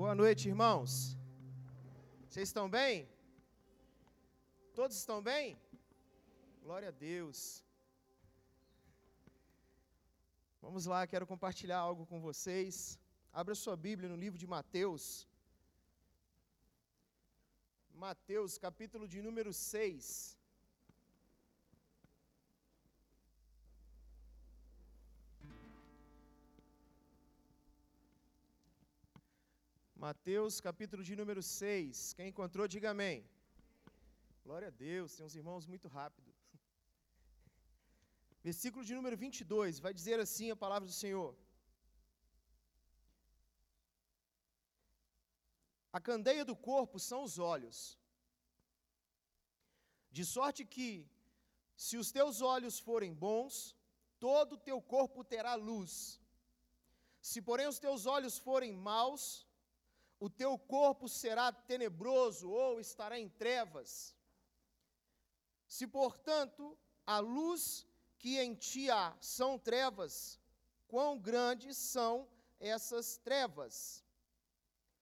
Boa noite, irmãos. Vocês estão bem? Todos estão bem? Glória a Deus. Vamos lá, quero compartilhar algo com vocês. Abra sua Bíblia no livro de Mateus. Mateus, capítulo de número 6. Mateus, capítulo de número 6. Quem encontrou, diga amém. Glória a Deus, tem uns irmãos muito rápido. Versículo de número 22, vai dizer assim a palavra do Senhor. A candeia do corpo são os olhos. De sorte que, se os teus olhos forem bons, todo o teu corpo terá luz. Se, porém, os teus olhos forem maus, o teu corpo será tenebroso ou estará em trevas. Se, portanto, a luz que em ti há são trevas, quão grandes são essas trevas?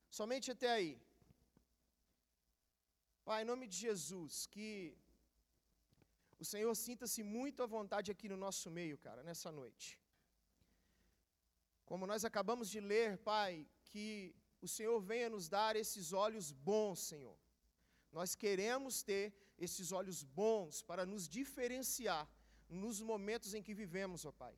Somente até aí. Pai, em nome de Jesus, que o Senhor sinta-se muito à vontade aqui no nosso meio, cara, nessa noite. Como nós acabamos de ler, Pai, que o Senhor venha nos dar esses olhos bons, Senhor. Nós queremos ter esses olhos bons para nos diferenciar nos momentos em que vivemos, ó Pai.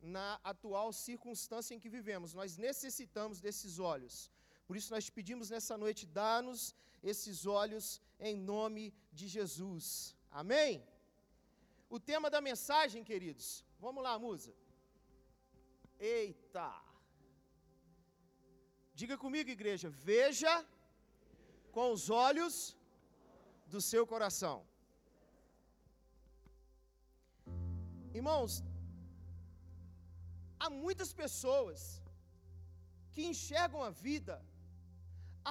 Na atual circunstância em que vivemos, nós necessitamos desses olhos. Por isso nós pedimos nessa noite, dá-nos esses olhos em nome de Jesus. Amém? O tema da mensagem, queridos, vamos lá, musa. Eita! Diga comigo, igreja, veja com os olhos do seu coração. Irmãos, há muitas pessoas que enxergam a vida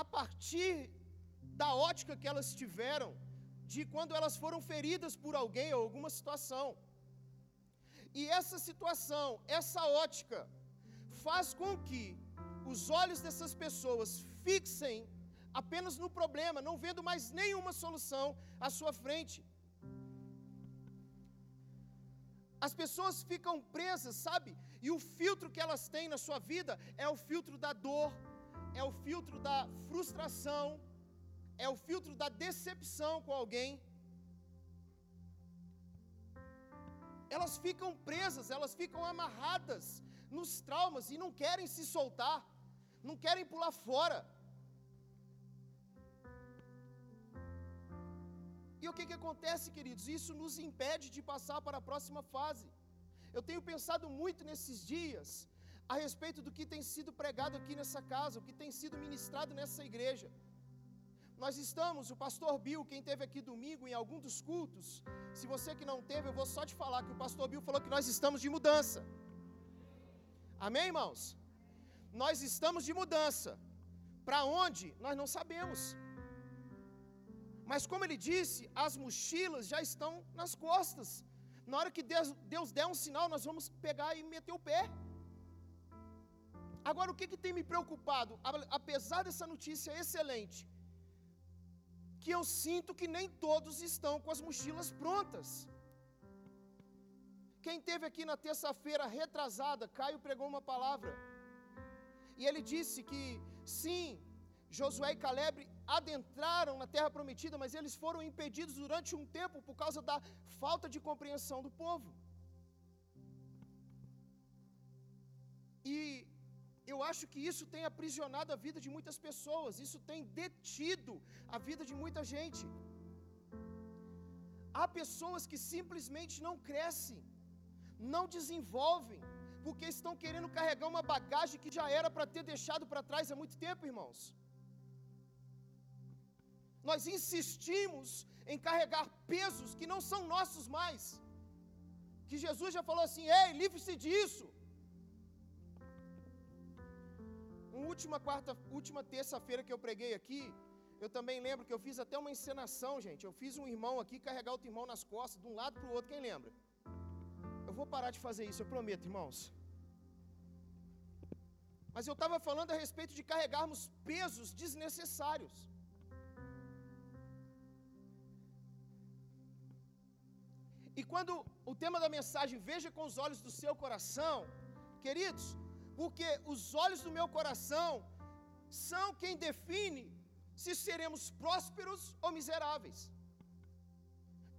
a partir da ótica que elas tiveram de quando elas foram feridas por alguém ou alguma situação. E essa situação, essa ótica, faz com que os olhos dessas pessoas fixem apenas no problema, não vendo mais nenhuma solução à sua frente. As pessoas ficam presas, sabe? E o filtro que elas têm na sua vida é o filtro da dor, é o filtro da frustração, é o filtro da decepção com alguém. Elas ficam presas, elas ficam amarradas nos traumas e não querem se soltar, não querem pular fora. E o que, que acontece, queridos? Isso nos impede de passar para a próxima fase. Eu tenho pensado muito nesses dias a respeito do que tem sido pregado aqui nessa casa, o que tem sido ministrado nessa igreja. Nós estamos, o pastor Bill, quem teve aqui domingo em algum dos cultos, se você que não teve, eu vou só te falar que o pastor Bill falou que nós estamos de mudança. Amém, irmãos? Nós estamos de mudança. Para onde? Nós não sabemos. Mas como ele disse, as mochilas já estão nas costas. Na hora que Deus, Deus der um sinal, nós vamos pegar e meter o pé. Agora, o que, que tem me preocupado? Apesar dessa notícia excelente, que eu sinto que nem todos estão com as mochilas prontas. Quem teve aqui na terça-feira retrasada, Caio pregou uma palavra. E ele disse que sim, Josué e Caleb adentraram na terra prometida, mas eles foram impedidos durante um tempo por causa da falta de compreensão do povo. E eu acho que isso tem aprisionado a vida de muitas pessoas, isso tem detido a vida de muita gente. Há pessoas que simplesmente não crescem, não desenvolvem, porque estão querendo carregar uma bagagem que já era para ter deixado para trás há muito tempo, irmãos. Nós insistimos em carregar pesos que não são nossos mais. Que Jesus já falou assim: ei, livre-se disso. Uma última quarta, última terça-feira que eu preguei aqui, eu também lembro que eu fiz até uma encenação, gente. Eu fiz um irmão aqui carregar outro irmão nas costas, de um lado para o outro, quem lembra? Vou parar de fazer isso, eu prometo, irmãos. Mas eu estava falando a respeito de carregarmos pesos desnecessários. E quando o tema da mensagem, veja com os olhos do seu coração, queridos, porque os olhos do meu coração são quem define se seremos prósperos ou miseráveis.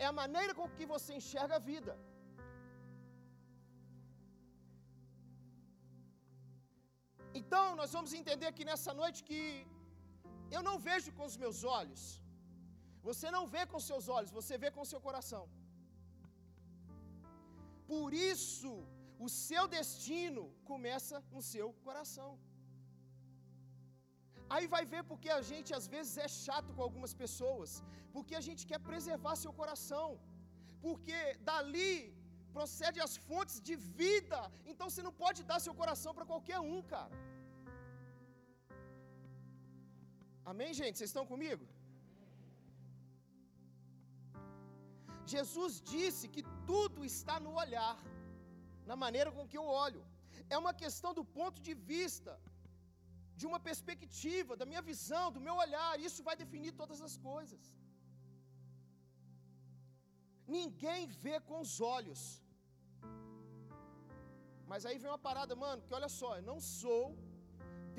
É a maneira com que você enxerga a vida. Então, nós vamos entender aqui nessa noite que eu não vejo com os meus olhos. Você não vê com seus olhos, você vê com seu coração. Por isso, o seu destino começa no seu coração. Aí vai ver porque a gente às vezes é chato com algumas pessoas, porque a gente quer preservar seu coração, porque dali procede as fontes de vida, então você não pode dar seu coração para qualquer um, cara. Amém, gente? Vocês estão comigo? Jesus disse que tudo está no olhar, na maneira com que eu olho. É uma questão do ponto de vista, de uma perspectiva, da minha visão, do meu olhar. Isso vai definir todas as coisas. Ninguém vê com os olhos. Mas aí vem uma parada, mano, que olha só, eu não sou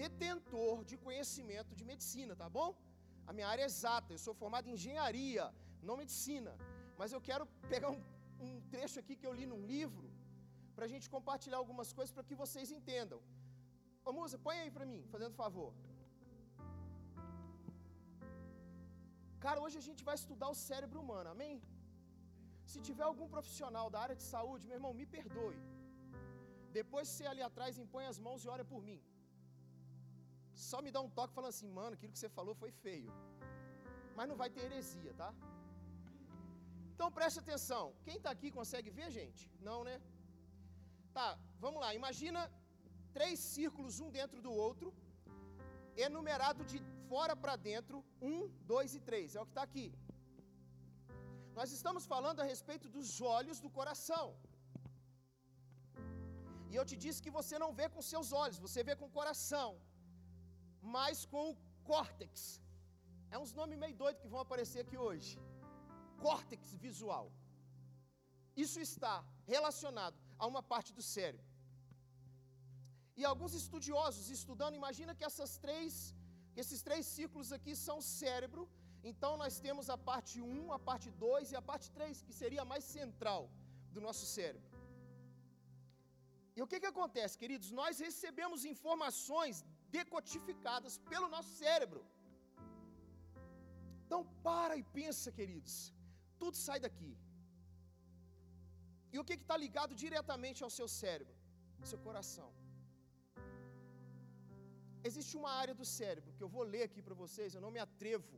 detentor de conhecimento de medicina, tá bom? A minha área é exata, eu sou formado em engenharia, não medicina. Mas eu quero pegar um, um trecho aqui que eu li num livro, para a gente compartilhar algumas coisas para que vocês entendam. Ô Musa, põe aí para mim, fazendo favor. Cara, hoje a gente vai estudar o cérebro humano, amém? Se tiver algum profissional da área de saúde, meu irmão, me perdoe. Depois você ali atrás impõe as mãos e ora por mim. Só me dá um toque falando assim, mano, aquilo que você falou foi feio. Mas não vai ter heresia, tá? Então preste atenção. Quem está aqui consegue ver, gente? Não, né? Tá, vamos lá. Imagina três círculos um dentro do outro, enumerado de fora para dentro, um, dois e três. É o que está aqui. Nós estamos falando a respeito dos olhos do coração. E eu te disse que você não vê com seus olhos, você vê com o coração, mas com o córtex. É uns nomes meio doidos que vão aparecer aqui hoje. Córtex visual. Isso está relacionado a uma parte do cérebro. E alguns estudiosos estudando, imagina que essas três, esses três círculos aqui são o cérebro. Então nós temos a parte 1, a parte 2 e a parte 3, que seria a mais central do nosso cérebro. E o que, que acontece, queridos? Nós recebemos informações decodificadas pelo nosso cérebro. Então para e pensa, queridos. Tudo sai daqui. E o que está ligado diretamente ao seu cérebro? Seu coração. Existe uma área do cérebro que eu vou ler aqui para vocês, eu não me atrevo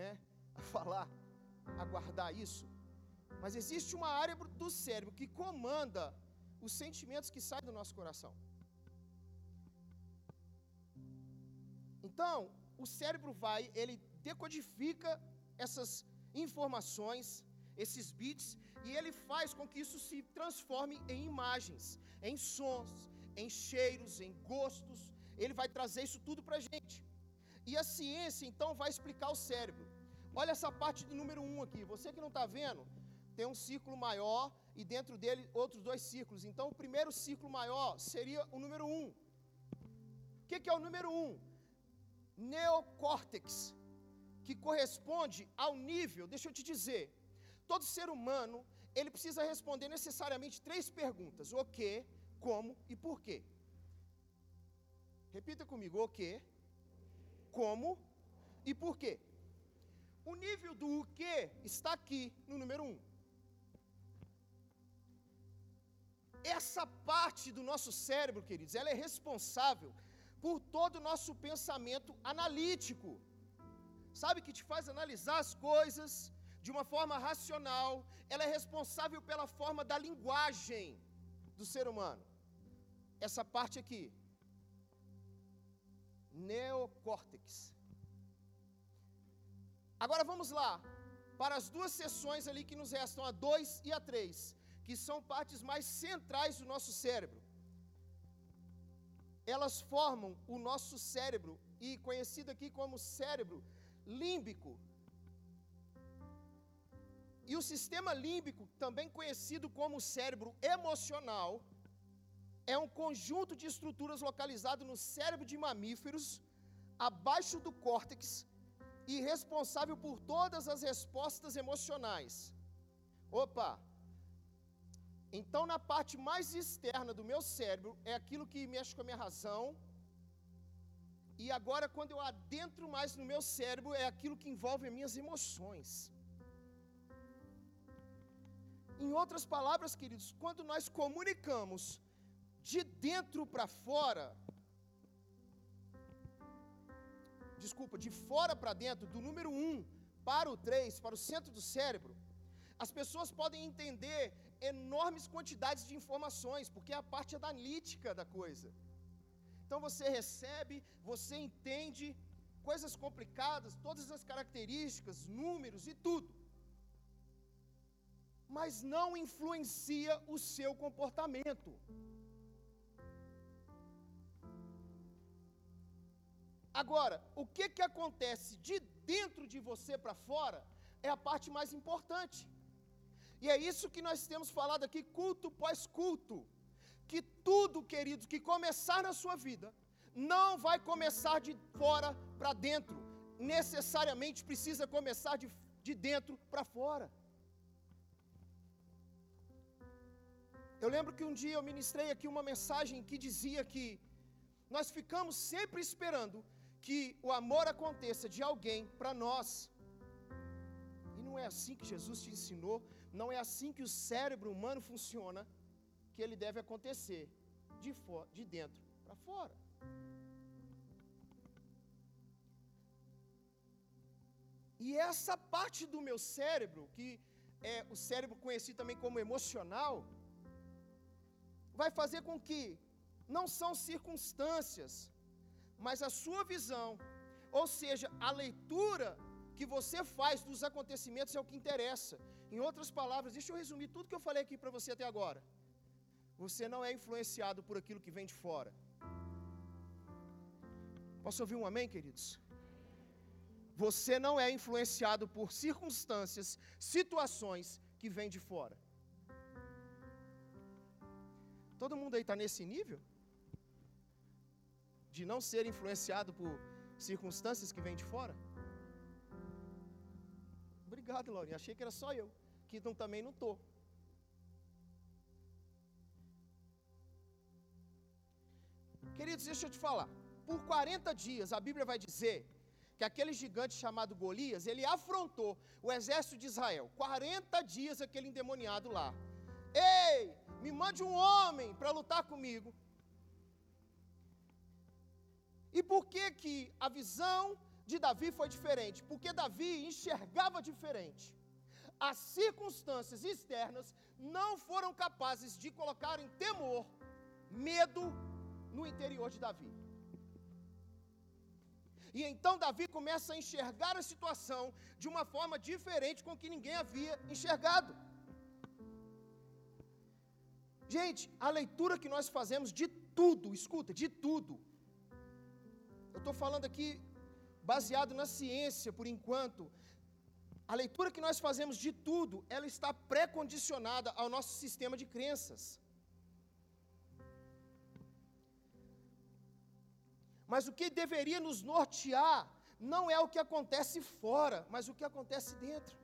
né, a falar, a guardar isso. Mas existe uma área do cérebro que comanda os sentimentos que saem do nosso coração. Então, o cérebro vai, ele decodifica essas informações, esses bits, e ele faz com que isso se transforme em imagens, em sons, em cheiros, em gostos. Ele vai trazer isso tudo para a gente. E a ciência então vai explicar o cérebro. Olha essa parte do número um aqui. Você que não está vendo, tem um círculo maior e dentro dele outros dois círculos. Então o primeiro círculo maior seria o número um. O que, que é o número um? Neocórtex, que corresponde ao nível, deixa eu te dizer, todo ser humano, ele precisa responder necessariamente três perguntas: o que, como e por quê. Repita comigo: o que, como e por quê. O nível do o que está aqui no número um. Essa parte do nosso cérebro, queridos, ela é responsável por todo o nosso pensamento analítico. Sabe que te faz analisar as coisas de uma forma racional, ela é responsável pela forma da linguagem do ser humano. Essa parte aqui, neocórtex. Agora vamos lá, para as duas sessões ali que nos restam, a 2 e a 3, que são partes mais centrais do nosso cérebro. elas formam o nosso cérebro, e conhecido aqui como cérebro límbico. E o sistema límbico, também conhecido como cérebro emocional, é um conjunto de estruturas localizado no cérebro de mamíferos, abaixo do córtex, e responsável por todas as respostas emocionais. Opa! Então, na parte mais externa do meu cérebro, é aquilo que mexe com a minha razão. E agora, quando eu adentro mais no meu cérebro, é aquilo que envolve as minhas emoções. Em outras palavras, queridos, quando nós comunicamos de dentro para fora, desculpa, de fora para dentro, do número 1 para o 3, para o centro do cérebro, as pessoas podem entender enormes quantidades de informações, porque é a parte analítica da coisa. Então você recebe, você entende coisas complicadas, todas as características, números e tudo. Mas não influencia o seu comportamento. Agora, o que, que acontece de dentro de você para fora é a parte mais importante. E é isso que nós temos falado aqui, culto pós culto. Que tudo, queridos, que começar na sua vida, não vai começar de fora para dentro. Necessariamente precisa começar de, de dentro para fora. Eu lembro que um dia eu ministrei aqui uma mensagem que dizia que nós ficamos sempre esperando que o amor aconteça de alguém para nós. E não é assim que Jesus te ensinou, não é assim que o cérebro humano funciona, que ele deve acontecer de, fora, de dentro para fora. E essa parte do meu cérebro, que é o cérebro conhecido também como emocional, vai fazer com que não são circunstâncias, mas a sua visão, ou seja, a leitura que você faz dos acontecimentos é o que interessa. Em outras palavras, deixa eu resumir tudo que eu falei aqui para você até agora. Você não é influenciado por aquilo que vem de fora. Posso ouvir um amém, queridos? Você não é influenciado por circunstâncias, situações que vêm de fora. Todo mundo aí está nesse nível? De não ser influenciado por circunstâncias que vêm de fora? Obrigado, Laurinha. Achei que era só eu, que não, também não estou. Queridos, deixa eu te falar. Por 40 dias, a Bíblia vai dizer que aquele gigante chamado Golias, ele afrontou o exército de Israel. 40 dias aquele endemoniado lá. Ei, me mande um homem para lutar comigo. E por que que a visão de Davi foi diferente? Porque Davi enxergava diferente. As circunstâncias externas não foram capazes de colocar em temor, medo no interior de Davi. E então Davi começa a enxergar a situação de uma forma diferente com que ninguém havia enxergado. Gente, a leitura que nós fazemos de tudo, escuta, de tudo, eu estou falando aqui baseado na ciência por enquanto. A leitura que nós fazemos de tudo, ela está pré-condicionada ao nosso sistema de crenças. Mas o que deveria nos nortear não é o que acontece fora, mas o que acontece dentro.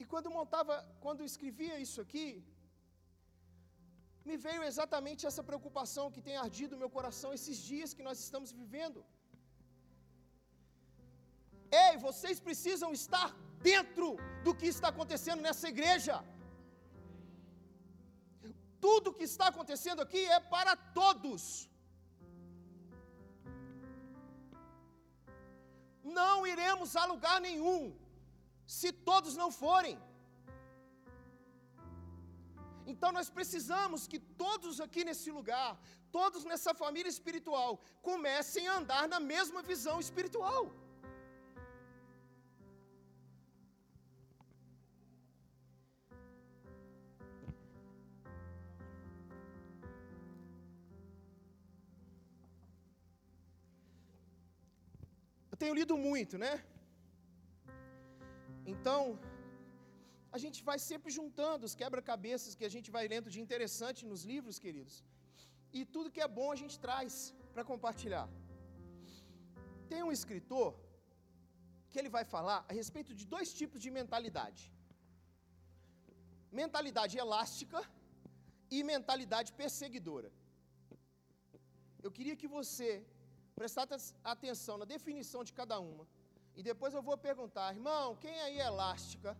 E quando montava, quando escrevia isso aqui, me veio exatamente essa preocupação que tem ardido meu coração esses dias que nós estamos vivendo. Ei, vocês precisam estar dentro do que está acontecendo nessa igreja. Tudo que está acontecendo aqui é para todos. Não iremos a lugar nenhum se todos não forem. Então nós precisamos que todos aqui nesse lugar, todos nessa família espiritual, comecem a andar na mesma visão espiritual. Eu tenho lido muito, né? Então, a gente vai sempre juntando os quebra-cabeças que a gente vai lendo de interessante nos livros, queridos. E tudo que é bom a gente traz para compartilhar. Tem um escritor que ele vai falar a respeito de dois tipos de mentalidade: mentalidade elástica e mentalidade perseguidora. Eu queria que você prestasse atenção na definição de cada uma. E depois eu vou perguntar, irmão, quem aí é elástica?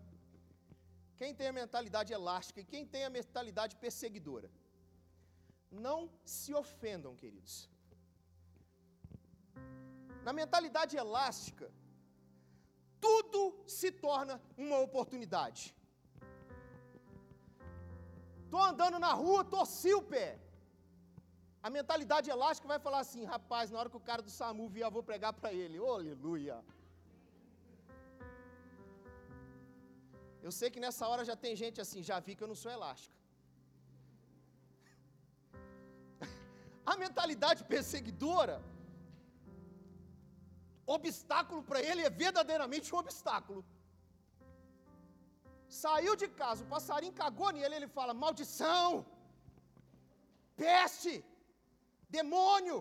Quem tem a mentalidade elástica e quem tem a mentalidade perseguidora? Não se ofendam, queridos. Na mentalidade elástica, tudo se torna uma oportunidade. Estou andando na rua, torci o pé. A mentalidade elástica vai falar assim: rapaz, na hora que o cara do SAMU vier, eu vou pregar para ele. Oh, aleluia. Eu sei que nessa hora já tem gente assim, já vi que eu não sou elástica. A mentalidade perseguidora, obstáculo para ele é verdadeiramente um obstáculo. Saiu de casa, o passarinho cagou nele, ele fala: maldição, peste, demônio,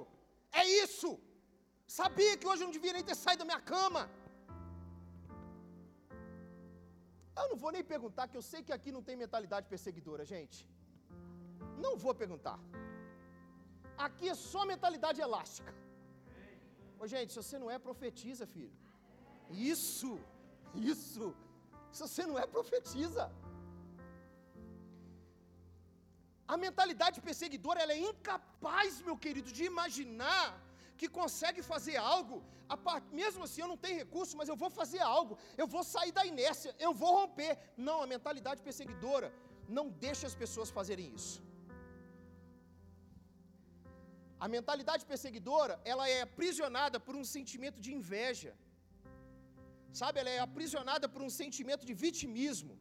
é isso. Sabia que hoje eu não devia nem ter saído da minha cama. Eu não vou nem perguntar, que eu sei que aqui não tem mentalidade perseguidora, gente. Não vou perguntar. Aqui é só mentalidade elástica. Ô, gente, se você não é, profetiza, filho. Isso, isso. Se você não é, profetiza. A mentalidade perseguidora, ela é incapaz, meu querido, de imaginar que consegue fazer algo, part... mesmo assim eu não tenho recurso, mas eu vou fazer algo, eu vou sair da inércia, eu vou romper. Não, a mentalidade perseguidora não deixa as pessoas fazerem isso. A mentalidade perseguidora, ela é aprisionada por um sentimento de inveja. Sabe, ela é aprisionada por um sentimento de vitimismo.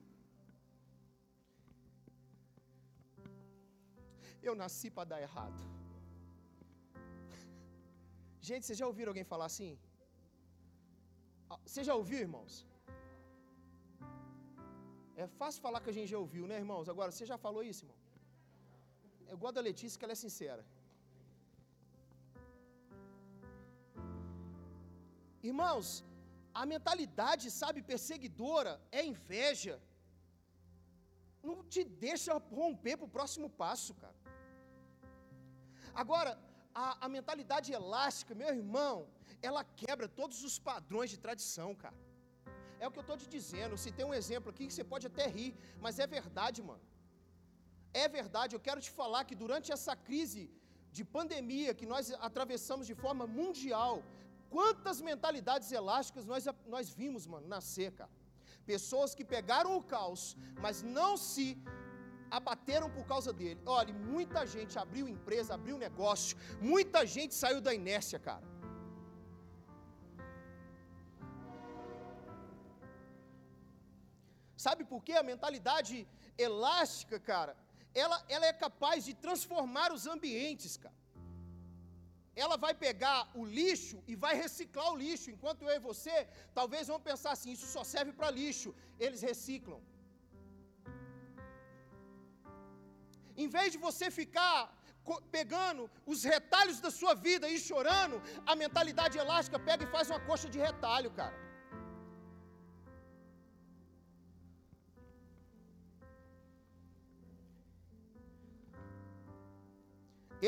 Eu nasci para dar errado. Gente, vocês já ouviram alguém falar assim? Ah, você já ouviu, irmãos? É fácil falar que a gente já ouviu, né, irmãos? Agora, você já falou isso, irmão? Eu gosto da Letícia que ela é sincera. Irmãos, a mentalidade, sabe, perseguidora é inveja. Não te deixa romper para o próximo passo, cara. Agora, a, a, mentalidade elástica, meu irmão, ela quebra todos os padrões de tradição, cara. É o que eu estou te dizendo. Se tem um exemplo aqui que você pode até rir, mas é verdade, mano. É verdade. Eu quero te falar que durante essa crise de pandemia que nós atravessamos de forma mundial, Quantas mentalidades elásticas nós, nós vimos, mano, nascer, cara. Pessoas que pegaram o caos, mas não se abateram por causa dele. Olha, muita gente abriu empresa, abriu negócio, muita gente saiu da inércia, cara. Sabe por quê? A mentalidade elástica, cara, ela, ela é capaz de transformar os ambientes, cara ela vai pegar o lixo e vai reciclar o lixo, enquanto eu e você talvez vão pensar assim: isso só serve para lixo. Eles reciclam. Em vez de você ficar pegando os retalhos da sua vida e chorando, a mentalidade elástica pega e faz uma coxa de retalho, cara.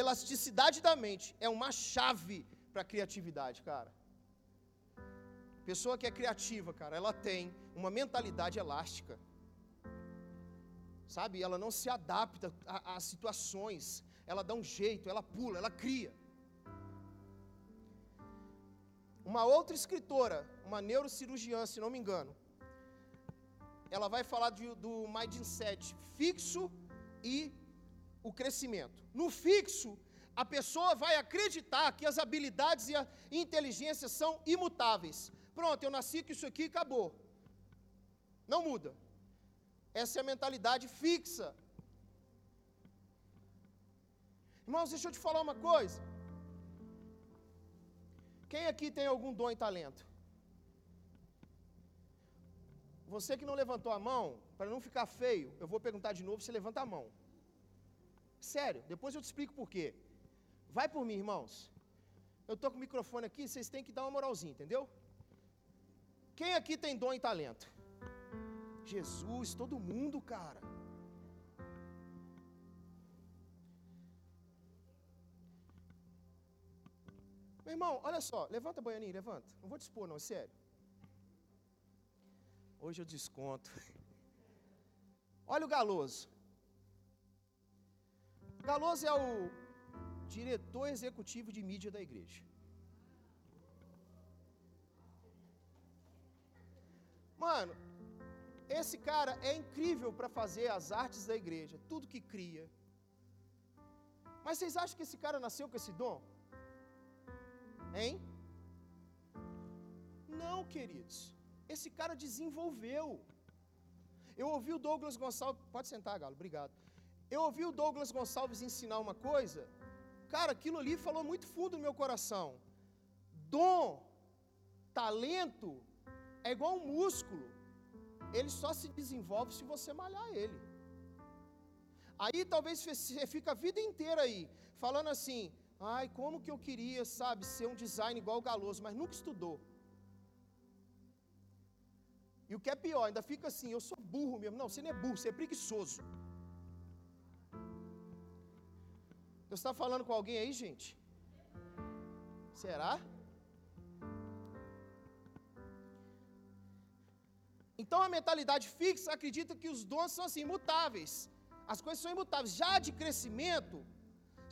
Elasticidade da mente é uma chave para a criatividade, cara. Pessoa que é criativa, cara, ela tem uma mentalidade elástica. Sabe? Ela não se adapta às situações. Ela dá um jeito, ela pula, ela cria. Uma outra escritora, uma neurocirurgiã, se não me engano, ela vai falar de, do mindset fixo e o crescimento. No fixo, a pessoa vai acreditar que as habilidades e a inteligência são imutáveis. Pronto, eu nasci com isso aqui e acabou. Não muda. Essa é a mentalidade fixa. Irmãos, deixa eu te falar uma coisa. Quem aqui tem algum dom e talento? Você que não levantou a mão, para não ficar feio, eu vou perguntar de novo, você levanta a mão. Sério, depois eu te explico por quê. Vai por mim, irmãos. Eu estou com o microfone aqui, vocês têm que dar uma moralzinha, entendeu? Quem aqui tem dom e talento? Jesus, todo mundo, cara. Meu irmão, olha só, levanta, Baianinho, levanta. Não vou te expor, não, é sério. Hoje eu desconto. Olha o Galoso. Galoso é o diretor executivo de mídia da igreja. Mano, esse cara é incrível para fazer as artes da igreja, tudo que cria. Mas vocês acham que esse cara nasceu com esse dom? Hein? Não, queridos. Esse cara desenvolveu. Eu ouvi o Douglas Gonçalves. Pode sentar, Galo, obrigado. Eu ouvi o Douglas Gonçalves ensinar uma coisa. Cara, aquilo ali falou muito fundo no meu coração. Dom, talento, é igual um músculo. Ele só se desenvolve se você malhar ele. Aí talvez você fica a vida inteira aí, falando assim, ai, como que eu queria, sabe, ser um design igual o Galoso, mas nunca estudou. E o que é pior, ainda fica assim, eu sou burro mesmo. Não, você não é burro, você é preguiçoso. Você está falando com alguém aí, gente? Será? Então a mentalidade fixa acredita que os dons são assim, imutáveis. As coisas são imutáveis. Já de crescimento,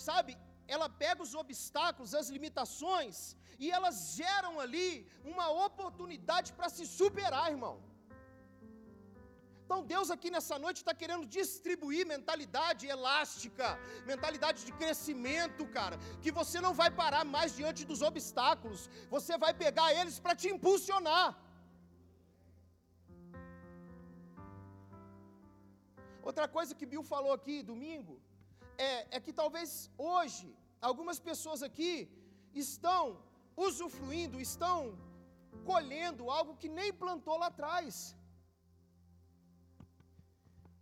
sabe, ela pega os obstáculos, as limitações, e elas geram ali uma oportunidade para se superar, irmão. Então Deus aqui nessa noite está querendo distribuir mentalidade elástica, mentalidade de crescimento, cara, que você não vai parar mais diante dos obstáculos, você vai pegar eles para te impulsionar. Outra coisa que Bill falou aqui domingo é, é que talvez hoje algumas pessoas aqui estão usufruindo, estão colhendo algo que nem plantou lá atrás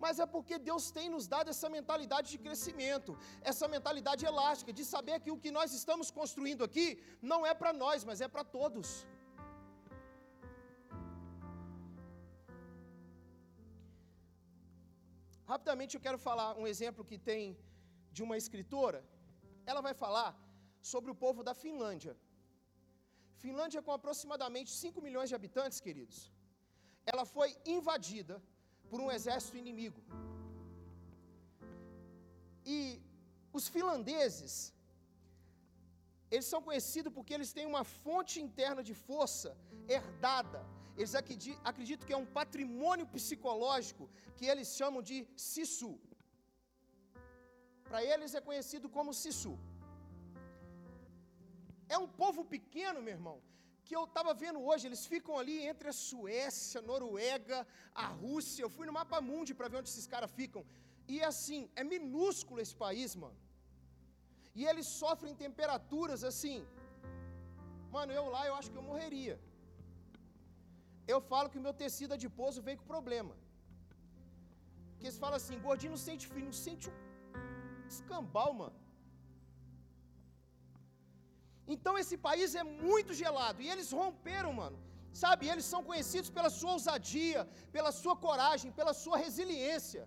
mas é porque Deus tem nos dado essa mentalidade de crescimento, essa mentalidade elástica, de saber que o que nós estamos construindo aqui não é para nós, mas é para todos. Rapidamente eu quero falar um exemplo que tem de uma escritora. Ela vai falar sobre o povo da Finlândia. Finlândia, com aproximadamente 5 milhões de habitantes, queridos, ela foi invadida por um exército inimigo. E os finlandeses, eles são conhecidos porque eles têm uma fonte interna de força herdada. Eles acreditam que é um patrimônio psicológico que eles chamam de Sisu. Para eles é conhecido como Sisu. É um povo pequeno, meu irmão, que eu estava vendo hoje, eles ficam ali entre a Suécia, Noruega, a Rússia. Eu fui no mapa mundi para ver onde esses caras ficam. E assim, é minúsculo esse país, mano. E eles sofrem temperaturas assim. Mano, eu lá eu acho que eu morreria. Eu falo que o meu tecido adiposo veio com problema. Que eles falam assim, gordinho não sente frio, não sente um escambau, mano. Então esse país é muito gelado e eles romperam, mano. Sabe, eles são conhecidos pela sua ousadia, pela sua coragem, pela sua resiliência.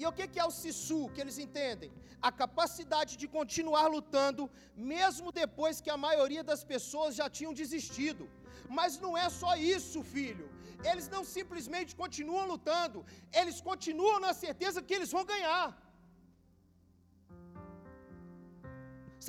E o que é o Sisu que eles entendem? A capacidade de continuar lutando, mesmo depois que a maioria das pessoas já tinham desistido. Mas não é só isso, filho. Eles não simplesmente continuam lutando, eles continuam na certeza que eles vão ganhar.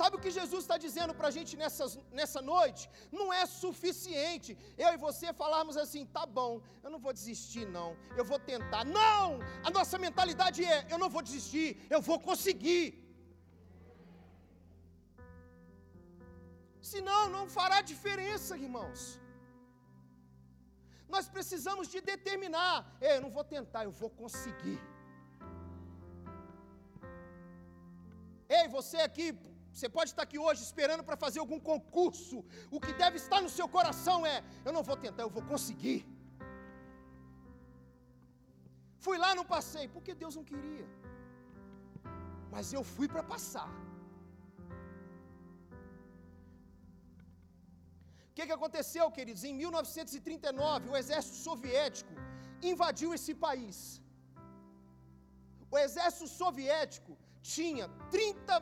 Sabe o que Jesus está dizendo para a gente nessa, nessa noite? Não é suficiente eu e você falarmos assim, tá bom, eu não vou desistir, não, eu vou tentar. Não! A nossa mentalidade é: eu não vou desistir, eu vou conseguir. Senão, não fará diferença, irmãos. Nós precisamos de determinar: eu não vou tentar, eu vou conseguir. Ei, você aqui você pode estar aqui hoje esperando para fazer algum concurso. O que deve estar no seu coração é: eu não vou tentar, eu vou conseguir. Fui lá, não passei, porque Deus não queria. Mas eu fui para passar. O que, que aconteceu, queridos? Em 1939, o exército soviético invadiu esse país. O exército soviético tinha 30,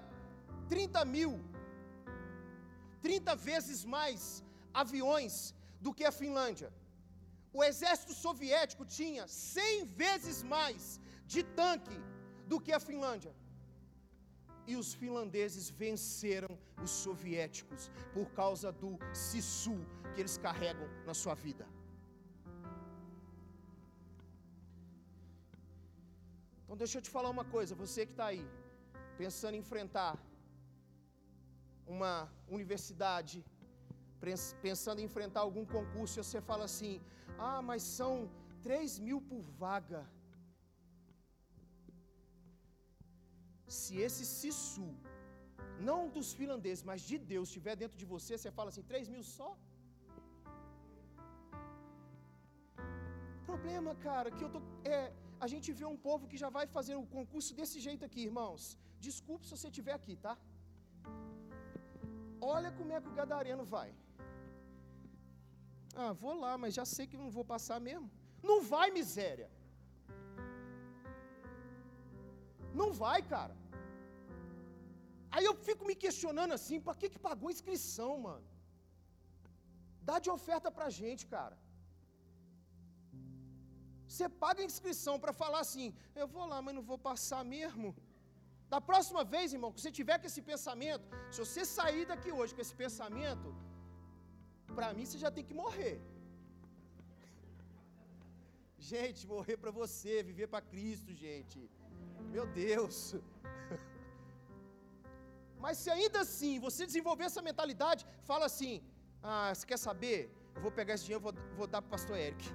30 mil, 30 vezes mais aviões do que a Finlândia. O exército soviético tinha 100 vezes mais de tanque do que a Finlândia. E os finlandeses venceram os soviéticos por causa do Sisu que eles carregam na sua vida. Então deixa eu te falar uma coisa, você que está aí, pensando em enfrentar uma universidade, pensando em enfrentar algum concurso, e você fala assim: ah, mas são 3 mil por vaga. Se esse Sisu, não dos finlandeses, mas de Deus, estiver dentro de você, você fala assim: 3 mil só? Problema, cara, que eu tô. É, a gente vê um povo que já vai fazer o um concurso desse jeito aqui, irmãos. Desculpe se você estiver aqui, tá? Olha como é que o gadareno vai. Ah, vou lá, mas já sei que não vou passar mesmo. Não vai, miséria. Não vai, cara. Aí eu fico me questionando assim, para que que pagou a inscrição, mano? Dá de oferta pra gente, cara. Você paga a inscrição para falar assim: eu vou lá, mas não vou passar mesmo. Da próxima vez, irmão, que você tiver com esse pensamento, se você sair daqui hoje com esse pensamento, para mim você já tem que morrer. Gente, morrer para você, viver para Cristo, gente. Meu Deus. Mas se ainda assim você desenvolver essa mentalidade, fala assim: ah, você quer saber? Eu vou pegar esse dinheiro, vou, vou dar para o pastor Eric.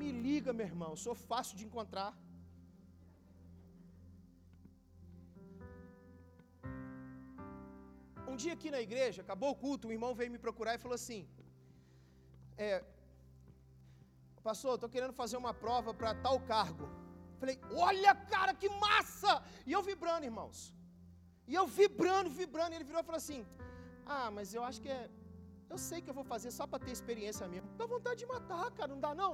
Me liga, meu irmão, sou fácil de encontrar. Dia aqui na igreja, acabou o culto, um irmão veio me procurar e falou assim: é, Pastor, estou querendo fazer uma prova para tal cargo. Falei, olha, cara, que massa! E eu vibrando, irmãos. E eu vibrando, vibrando. E ele virou e falou assim: Ah, mas eu acho que é. Eu sei que eu vou fazer só para ter experiência mesmo. Dá vontade de matar, cara, não dá não?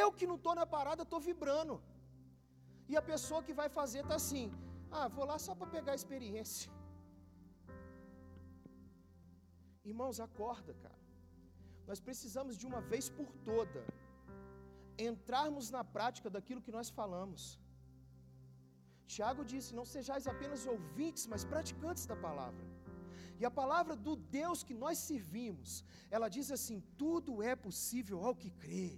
Eu que não estou na parada, estou vibrando. E a pessoa que vai fazer está assim: ah, vou lá só para pegar a experiência. Irmãos, acorda, cara. Nós precisamos de uma vez por toda entrarmos na prática daquilo que nós falamos. Tiago disse: Não sejais apenas ouvintes, mas praticantes da palavra. E a palavra do Deus que nós servimos, ela diz assim: tudo é possível ao que crê.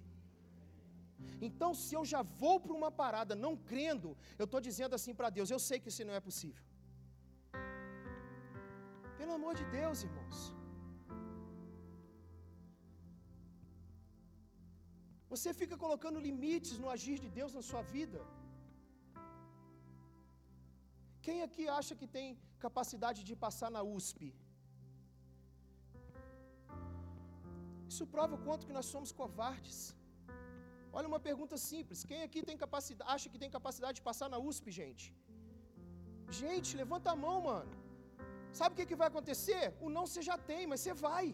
Então, se eu já vou para uma parada não crendo, eu estou dizendo assim para Deus: eu sei que isso não é possível. Pelo amor de Deus, irmãos. Você fica colocando limites no agir de Deus na sua vida. Quem aqui acha que tem capacidade de passar na USP? Isso prova o quanto que nós somos covardes. Olha uma pergunta simples: quem aqui tem capacidade, acha que tem capacidade de passar na USP, gente? Gente, levanta a mão, mano. Sabe o que, que vai acontecer? O não você já tem, mas você vai.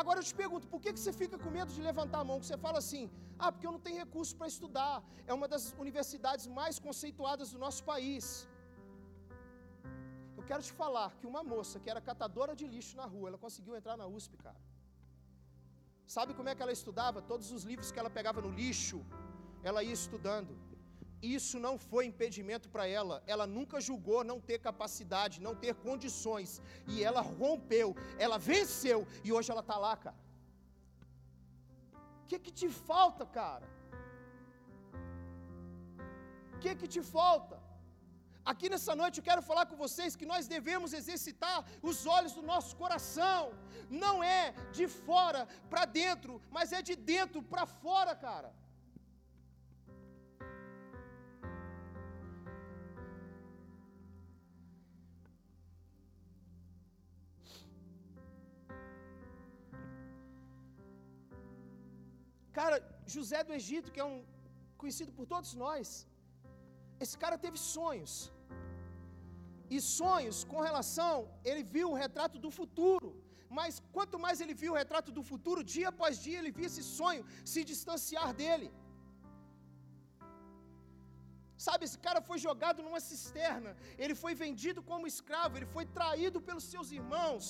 Agora eu te pergunto, por que, que você fica com medo de levantar a mão? Que você fala assim, ah, porque eu não tenho recurso para estudar. É uma das universidades mais conceituadas do nosso país. Eu quero te falar que uma moça que era catadora de lixo na rua, ela conseguiu entrar na USP, cara. Sabe como é que ela estudava? Todos os livros que ela pegava no lixo, ela ia estudando. Isso não foi impedimento para ela. Ela nunca julgou não ter capacidade, não ter condições. E ela rompeu, ela venceu e hoje ela está lá, cara. O que, que te falta, cara? O que, que te falta? Aqui nessa noite eu quero falar com vocês que nós devemos exercitar os olhos do nosso coração. Não é de fora para dentro, mas é de dentro para fora, cara. Cara, José do Egito, que é um conhecido por todos nós, esse cara teve sonhos. E sonhos com relação, ele viu um retrato do futuro. Mas quanto mais ele viu o retrato do futuro, dia após dia ele via esse sonho se distanciar dele. Sabe, esse cara foi jogado numa cisterna, ele foi vendido como escravo, ele foi traído pelos seus irmãos.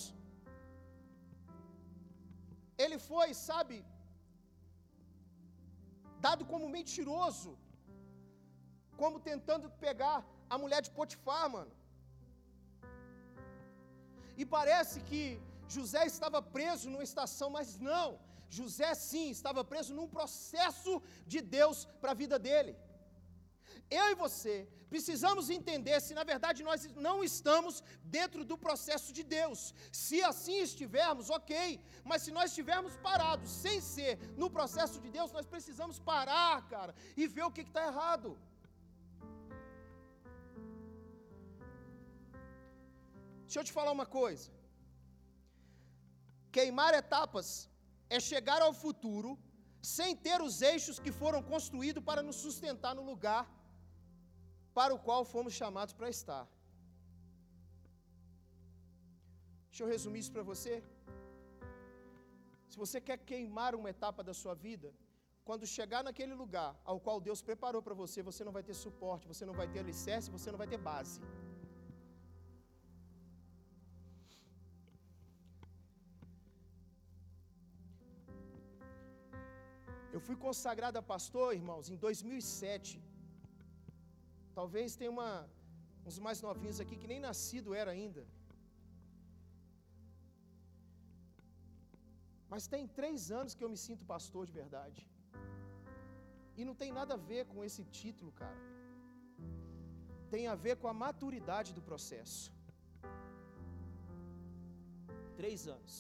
Ele foi, sabe, dado como mentiroso, como tentando pegar a mulher de Potifar, mano. E parece que José estava preso numa estação, mas não. José sim estava preso num processo de Deus para a vida dele. Eu e você precisamos entender se na verdade nós não estamos dentro do processo de Deus. Se assim estivermos, ok, mas se nós estivermos parados sem ser no processo de Deus, nós precisamos parar, cara, e ver o que está errado. Deixa eu te falar uma coisa. Queimar etapas é chegar ao futuro sem ter os eixos que foram construídos para nos sustentar no lugar para o qual fomos chamados para estar. Deixa eu resumir isso para você. Se você quer queimar uma etapa da sua vida, quando chegar naquele lugar ao qual Deus preparou para você, você não vai ter suporte, você não vai ter alicerce, você não vai ter base. Eu fui consagrado a pastor, irmãos, em 2007. Talvez tenha uma, uns mais novinhos aqui que nem nascido era ainda. Mas tem três anos que eu me sinto pastor de verdade. E não tem nada a ver com esse título, cara. Tem a ver com a maturidade do processo. Três anos.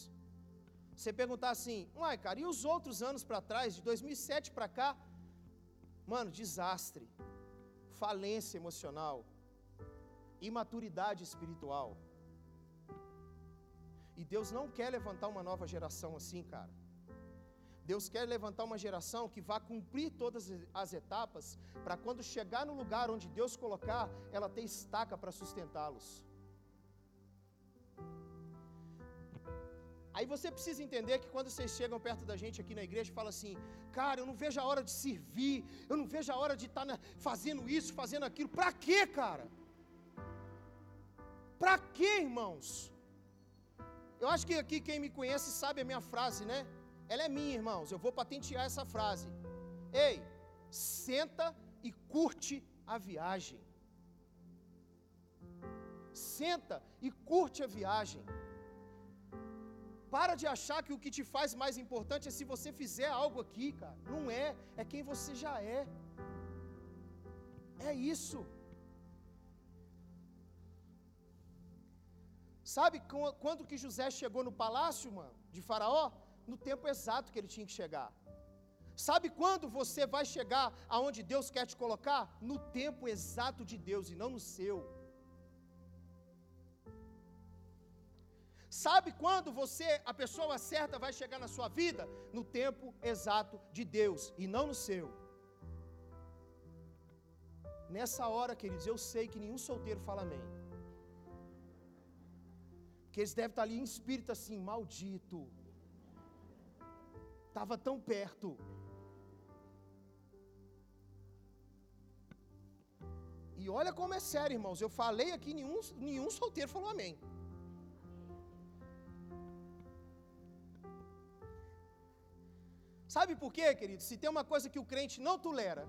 Você perguntar assim, uai, cara, e os outros anos para trás, de 2007 para cá? Mano, desastre, falência emocional, imaturidade espiritual. E Deus não quer levantar uma nova geração assim, cara. Deus quer levantar uma geração que vá cumprir todas as etapas, para quando chegar no lugar onde Deus colocar, ela ter estaca para sustentá-los. Aí você precisa entender que quando vocês chegam perto da gente aqui na igreja, fala assim: "Cara, eu não vejo a hora de servir, eu não vejo a hora de estar tá fazendo isso, fazendo aquilo". Para quê, cara? Para quê, irmãos? Eu acho que aqui quem me conhece sabe a minha frase, né? Ela é minha, irmãos. Eu vou patentear essa frase. Ei, senta e curte a viagem. Senta e curte a viagem. Para de achar que o que te faz mais importante é se você fizer algo aqui, cara. Não é, é quem você já é. É isso. Sabe quando que José chegou no palácio, mano, de Faraó? No tempo exato que ele tinha que chegar. Sabe quando você vai chegar aonde Deus quer te colocar? No tempo exato de Deus e não no seu. Sabe quando você, a pessoa certa, vai chegar na sua vida? No tempo exato de Deus e não no seu. Nessa hora, queridos, eu sei que nenhum solteiro fala amém. Que eles devem estar ali em espírito assim, maldito. Estava tão perto. E olha como é sério, irmãos. Eu falei aqui, nenhum, nenhum solteiro falou amém. Sabe por quê, querido? Se tem uma coisa que o crente não tolera,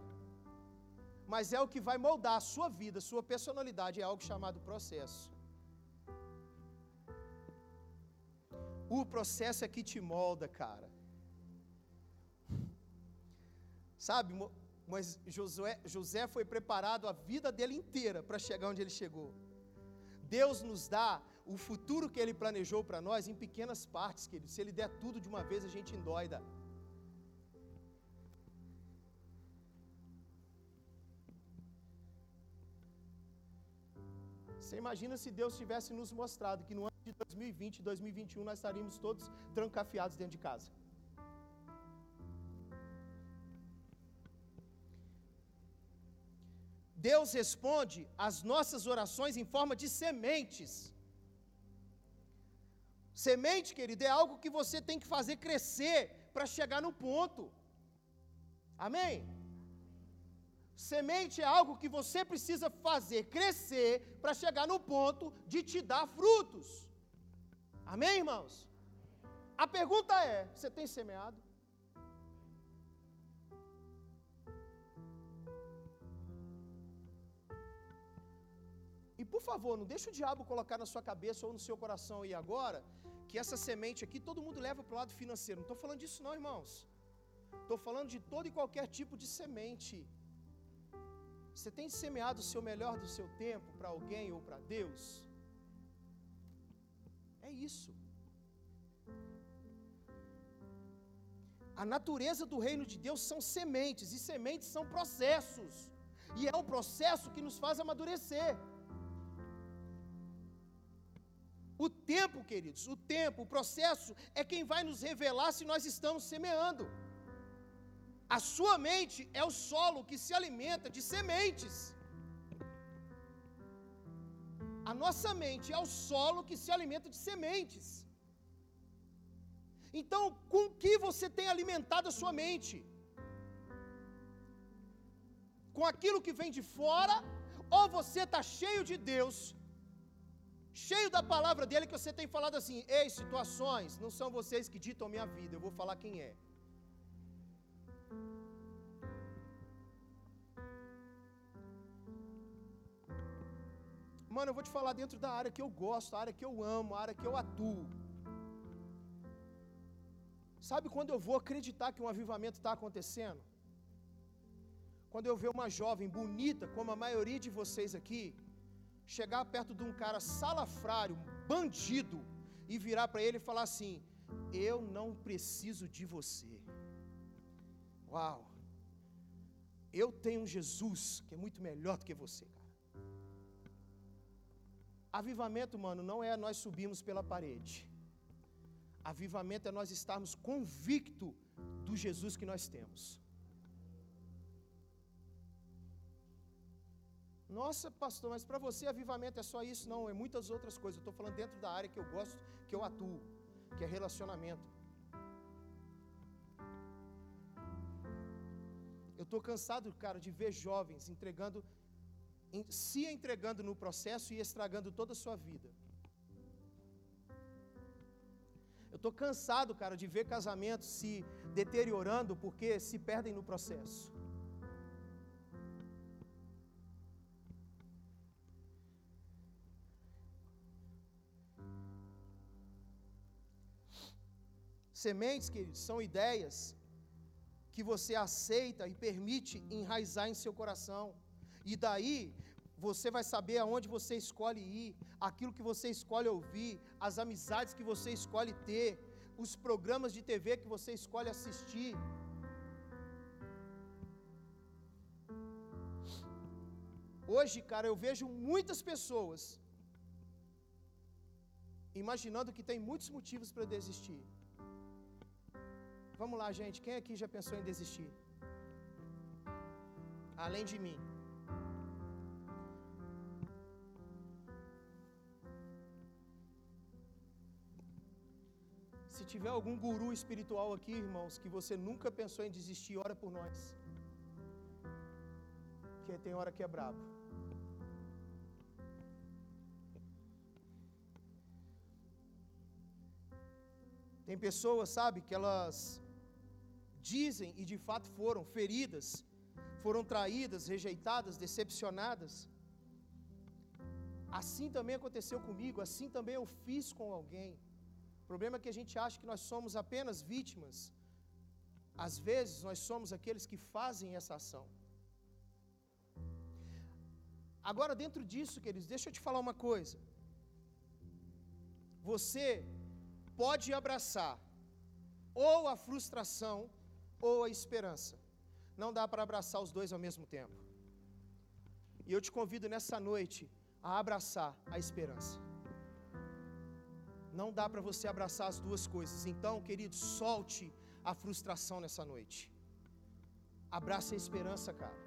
mas é o que vai moldar a sua vida, a sua personalidade, é algo chamado processo. O processo é que te molda, cara. Sabe, mas Josué, José foi preparado a vida dele inteira para chegar onde ele chegou. Deus nos dá o futuro que ele planejou para nós em pequenas partes, querido. Se ele der tudo de uma vez, a gente endoida. Você imagina se Deus tivesse nos mostrado que no ano de 2020 e 2021 nós estaríamos todos trancafiados dentro de casa. Deus responde às nossas orações em forma de sementes. Semente, querido, é algo que você tem que fazer crescer para chegar no ponto. Amém? Semente é algo que você precisa fazer crescer para chegar no ponto de te dar frutos. Amém, irmãos? A pergunta é: você tem semeado? E por favor, não deixe o diabo colocar na sua cabeça ou no seu coração aí agora que essa semente aqui todo mundo leva para o lado financeiro. Não estou falando disso, não, irmãos. Estou falando de todo e qualquer tipo de semente. Você tem semeado o seu melhor do seu tempo para alguém ou para Deus? É isso. A natureza do reino de Deus são sementes, e sementes são processos. E é o processo que nos faz amadurecer. O tempo, queridos, o tempo, o processo é quem vai nos revelar se nós estamos semeando. A sua mente é o solo que se alimenta de sementes. A nossa mente é o solo que se alimenta de sementes. Então, com que você tem alimentado a sua mente? Com aquilo que vem de fora, ou você está cheio de Deus cheio da palavra dele, que você tem falado assim: ei, situações, não são vocês que ditam minha vida, eu vou falar quem é. Mano, eu vou te falar dentro da área que eu gosto, a área que eu amo, a área que eu atuo. Sabe quando eu vou acreditar que um avivamento está acontecendo? Quando eu ver uma jovem bonita, como a maioria de vocês aqui, chegar perto de um cara salafrário, bandido, e virar para ele e falar assim: Eu não preciso de você. Uau! Eu tenho um Jesus que é muito melhor do que você, cara. Avivamento, mano, não é nós subirmos pela parede. Avivamento é nós estarmos convictos do Jesus que nós temos. Nossa, pastor, mas para você avivamento é só isso? Não, é muitas outras coisas. Eu estou falando dentro da área que eu gosto, que eu atuo, que é relacionamento. Estou cansado, cara, de ver jovens entregando, se entregando no processo e estragando toda a sua vida. Eu estou cansado, cara, de ver casamentos se deteriorando porque se perdem no processo. Sementes, queridos, são ideias que você aceita e permite enraizar em seu coração. E daí você vai saber aonde você escolhe ir, aquilo que você escolhe ouvir, as amizades que você escolhe ter, os programas de TV que você escolhe assistir. Hoje, cara, eu vejo muitas pessoas imaginando que tem muitos motivos para desistir. Vamos lá, gente. Quem aqui já pensou em desistir? Além de mim. Se tiver algum guru espiritual aqui, irmãos, que você nunca pensou em desistir, ora por nós. Porque tem hora que é brabo. Tem pessoas, sabe, que elas dizem e de fato foram feridas, foram traídas, rejeitadas, decepcionadas. Assim também aconteceu comigo, assim também eu fiz com alguém. O problema é que a gente acha que nós somos apenas vítimas. Às vezes nós somos aqueles que fazem essa ação. Agora, dentro disso, queridos, deixa eu te falar uma coisa. Você pode abraçar ou a frustração ou a esperança. Não dá para abraçar os dois ao mesmo tempo. E eu te convido nessa noite a abraçar a esperança. Não dá para você abraçar as duas coisas. Então, querido, solte a frustração nessa noite. Abrace a esperança, cara.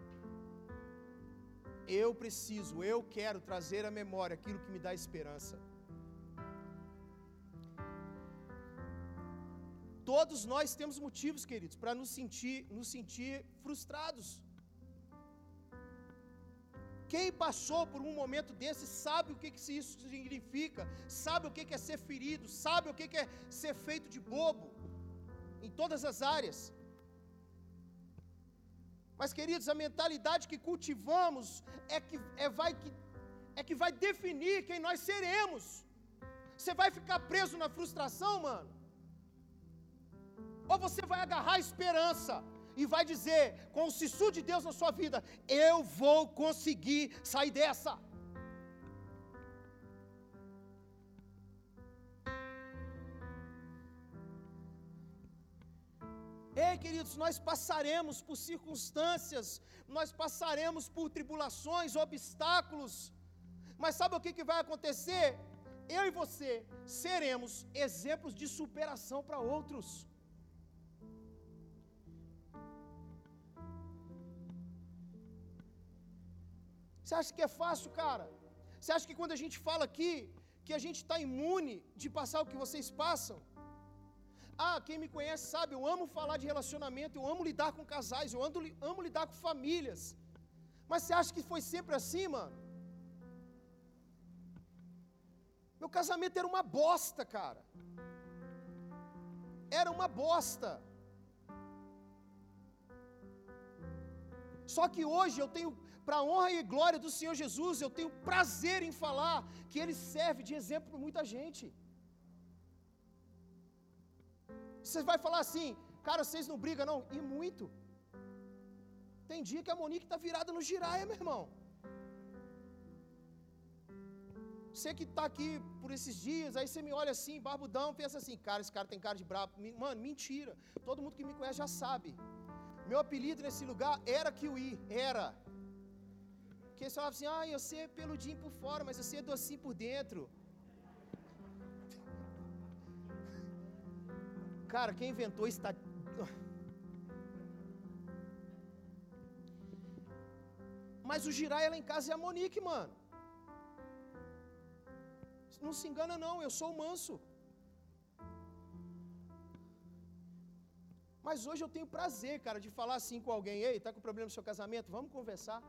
eu preciso, eu quero trazer à memória aquilo que me dá esperança. Todos nós temos motivos, queridos, para nos sentir, nos sentir frustrados. Quem passou por um momento desse sabe o que, que isso significa, sabe o que, que é ser ferido, sabe o que, que é ser feito de bobo, em todas as áreas. Mas, queridos, a mentalidade que cultivamos é que, é, vai, que, é que vai definir quem nós seremos. Você vai ficar preso na frustração, mano? Ou você vai agarrar a esperança e vai dizer, com o sissu de Deus na sua vida: Eu vou conseguir sair dessa. Ei, queridos, nós passaremos por circunstâncias, nós passaremos por tribulações, obstáculos, mas sabe o que, que vai acontecer? Eu e você seremos exemplos de superação para outros. Você acha que é fácil, cara? Você acha que quando a gente fala aqui que a gente está imune de passar o que vocês passam? Ah, quem me conhece sabe, eu amo falar de relacionamento, eu amo lidar com casais, eu ando, amo lidar com famílias. Mas você acha que foi sempre assim, mano? Meu casamento era uma bosta, cara. Era uma bosta. Só que hoje eu tenho, para a honra e glória do Senhor Jesus, eu tenho prazer em falar que Ele serve de exemplo para muita gente. Você vai falar assim, cara, vocês não brigam não? E muito. Tem dia que a Monique está virada no giraia, meu irmão. Você que está aqui por esses dias, aí você me olha assim, barbudão, pensa assim, cara, esse cara tem cara de brabo. Mano, mentira. Todo mundo que me conhece já sabe. Meu apelido nesse lugar era Kiwi, era. Porque eles falavam assim, ah, eu sei peludinho por fora, mas eu sei docinho por dentro. Cara, quem inventou isso está. Mas o Girai lá em casa é a Monique, mano. Não se engana, não, eu sou o manso. Mas hoje eu tenho prazer, cara, de falar assim com alguém: ei, tá com problema no seu casamento? Vamos conversar.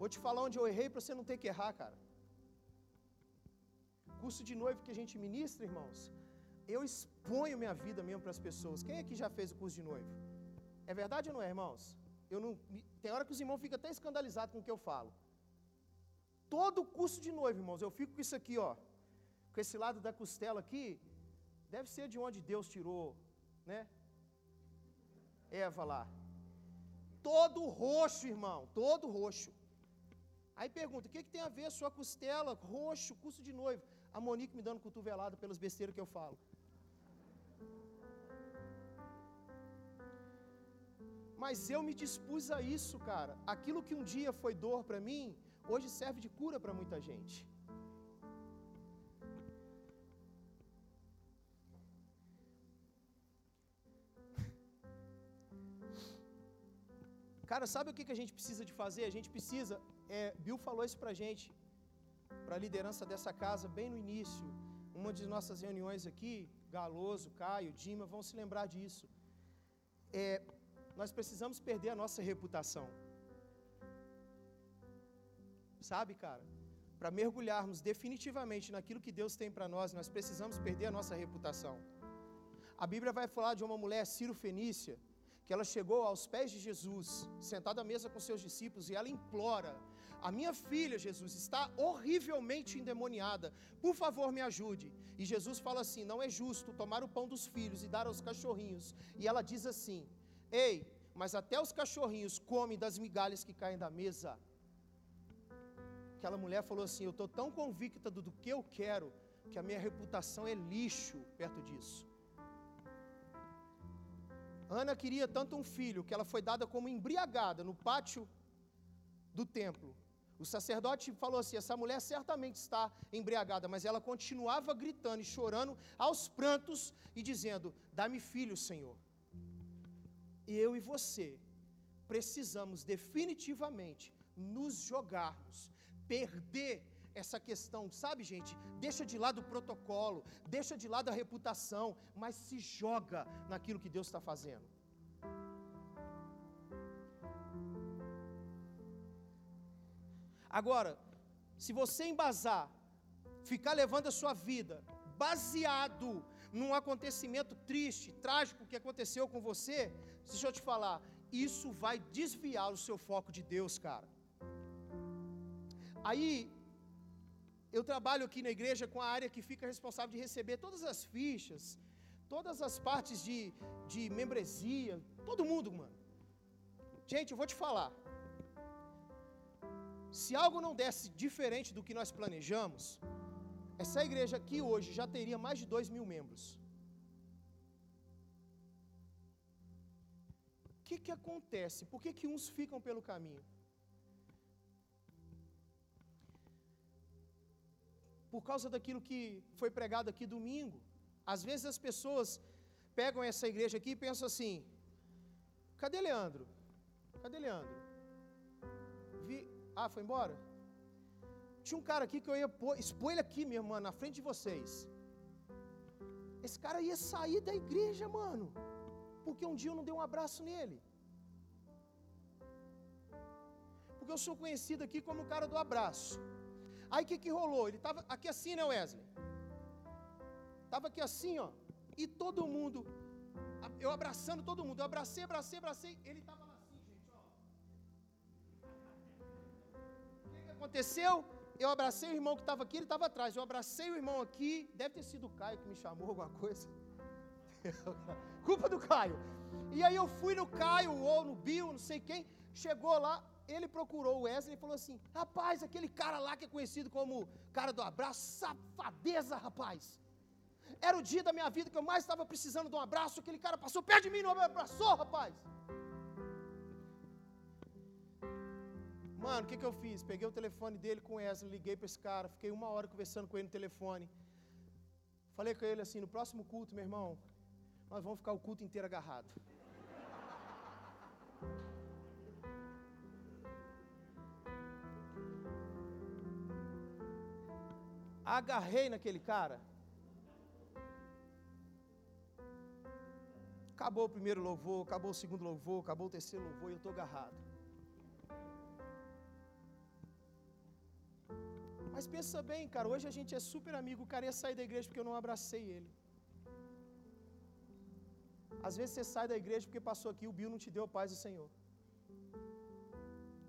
Vou te falar onde eu errei para você não ter que errar, cara. Curso de noivo que a gente ministra, irmãos, eu exponho minha vida mesmo para as pessoas. Quem aqui já fez o curso de noivo? É verdade ou não é, irmãos? Eu não, tem hora que os irmãos ficam até escandalizados com o que eu falo. Todo curso de noivo, irmãos, eu fico com isso aqui, ó. Com esse lado da costela aqui. Deve ser de onde Deus tirou, né? Eva lá. Todo roxo, irmão, todo roxo. Aí pergunta: o que, que tem a ver a sua costela, roxo, curso de noivo? A Monique me dando cotovelada pelas besteiras que eu falo. Mas eu me dispus a isso, cara. Aquilo que um dia foi dor para mim, hoje serve de cura para muita gente. Cara, sabe o que a gente precisa de fazer? A gente precisa, é, Bill falou isso pra gente, para a liderança dessa casa, bem no início. Uma de nossas reuniões aqui, Galoso, Caio, Dima, vão se lembrar disso. É, nós precisamos perder a nossa reputação. Sabe, cara? Para mergulharmos definitivamente naquilo que Deus tem para nós, nós precisamos perder a nossa reputação. A Bíblia vai falar de uma mulher, Ciro Fenícia, que ela chegou aos pés de Jesus, sentada à mesa com seus discípulos, e ela implora: A minha filha, Jesus, está horrivelmente endemoniada, por favor me ajude. E Jesus fala assim: Não é justo tomar o pão dos filhos e dar aos cachorrinhos. E ela diz assim: Ei, mas até os cachorrinhos comem das migalhas que caem da mesa. Aquela mulher falou assim: Eu estou tão convicta do, do que eu quero, que a minha reputação é lixo perto disso. Ana queria tanto um filho que ela foi dada como embriagada no pátio do templo. O sacerdote falou assim: essa mulher certamente está embriagada, mas ela continuava gritando e chorando aos prantos e dizendo: Dá-me filho, Senhor. E eu e você precisamos definitivamente nos jogarmos, perder essa questão, sabe, gente? Deixa de lado o protocolo, deixa de lado a reputação, mas se joga naquilo que Deus está fazendo. Agora, se você embasar, ficar levando a sua vida baseado num acontecimento triste, trágico que aconteceu com você, deixa eu te falar, isso vai desviar o seu foco de Deus, cara. Aí, eu trabalho aqui na igreja com a área que fica responsável de receber todas as fichas, todas as partes de, de membresia, todo mundo, mano. Gente, eu vou te falar. Se algo não desse diferente do que nós planejamos, essa igreja aqui hoje já teria mais de dois mil membros. O que, que acontece? Por que, que uns ficam pelo caminho? Por causa daquilo que foi pregado aqui domingo. Às vezes as pessoas pegam essa igreja aqui e pensam assim: cadê Leandro? Cadê Leandro? Ah, foi embora? Tinha um cara aqui que eu ia pôr, expor ele aqui, minha irmã, na frente de vocês. Esse cara ia sair da igreja, mano, porque um dia eu não dei um abraço nele. Porque eu sou conhecido aqui como o cara do abraço. Aí o que, que rolou? Ele estava aqui assim, né, Wesley? Estava aqui assim, ó. E todo mundo, eu abraçando todo mundo. Eu abracei, abracei, abracei. Ele estava aconteceu? eu abracei o irmão que estava aqui, ele estava atrás. Eu abracei o irmão aqui, deve ter sido o Caio que me chamou, alguma coisa. Culpa do Caio. E aí eu fui no Caio ou no Bill, não sei quem. Chegou lá, ele procurou o Wesley e falou assim: Rapaz, aquele cara lá que é conhecido como cara do abraço, safadeza, rapaz. Era o dia da minha vida que eu mais estava precisando de um abraço. Aquele cara passou perto de mim, não me abraçou, rapaz. Mano, o que, que eu fiz? Peguei o telefone dele com o Wesley, liguei para esse cara, fiquei uma hora conversando com ele no telefone. Falei com ele assim: no próximo culto, meu irmão, nós vamos ficar o culto inteiro agarrado. Agarrei naquele cara. Acabou o primeiro louvor, acabou o segundo louvor, acabou o terceiro louvor e eu estou agarrado. Mas pensa bem, cara, hoje a gente é super amigo, o cara ia sair da igreja porque eu não abracei ele. Às vezes você sai da igreja porque passou aqui, o Bill não te deu a paz do Senhor.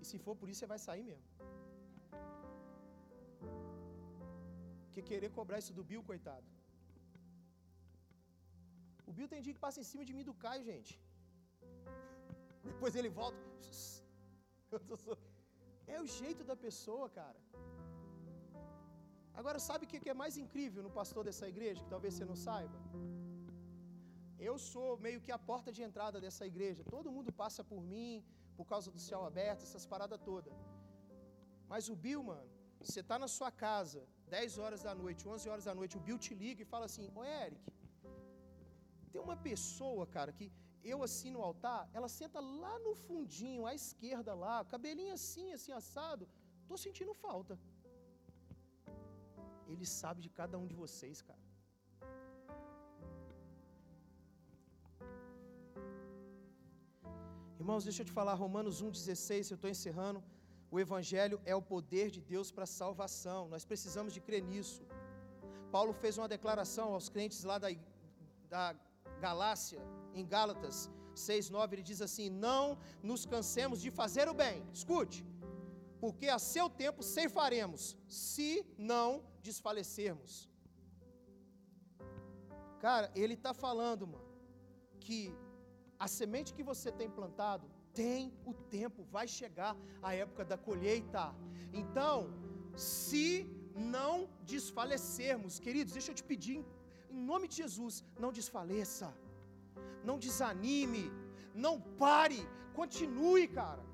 E se for por isso, você vai sair mesmo. Porque querer cobrar isso do Bill, coitado. O Bill tem dia que passa em cima de mim do Caio, gente. Depois ele volta. É o jeito da pessoa, cara. Agora, sabe o que é mais incrível no pastor dessa igreja, que talvez você não saiba? Eu sou meio que a porta de entrada dessa igreja. Todo mundo passa por mim, por causa do céu aberto, essas paradas todas. Mas o Bill, mano, você está na sua casa, 10 horas da noite, 11 horas da noite, o Bill te liga e fala assim: Ô Eric, tem uma pessoa, cara, que eu assim no altar, ela senta lá no fundinho, à esquerda lá, cabelinho assim, assim assado, tô sentindo falta. Ele sabe de cada um de vocês, cara. Irmãos, deixa eu te falar, Romanos 1,16, eu estou encerrando. O Evangelho é o poder de Deus para a salvação. Nós precisamos de crer nisso. Paulo fez uma declaração aos crentes lá da, da Galácia, em Gálatas 6,9, ele diz assim: Não nos cansemos de fazer o bem. Escute, porque a seu tempo ceifaremos, se não desfalecermos. Cara, ele está falando, mano, que a semente que você tem plantado tem o tempo, vai chegar a época da colheita. Então, se não desfalecermos, queridos, deixa eu te pedir, em nome de Jesus, não desfaleça, não desanime, não pare, continue, cara.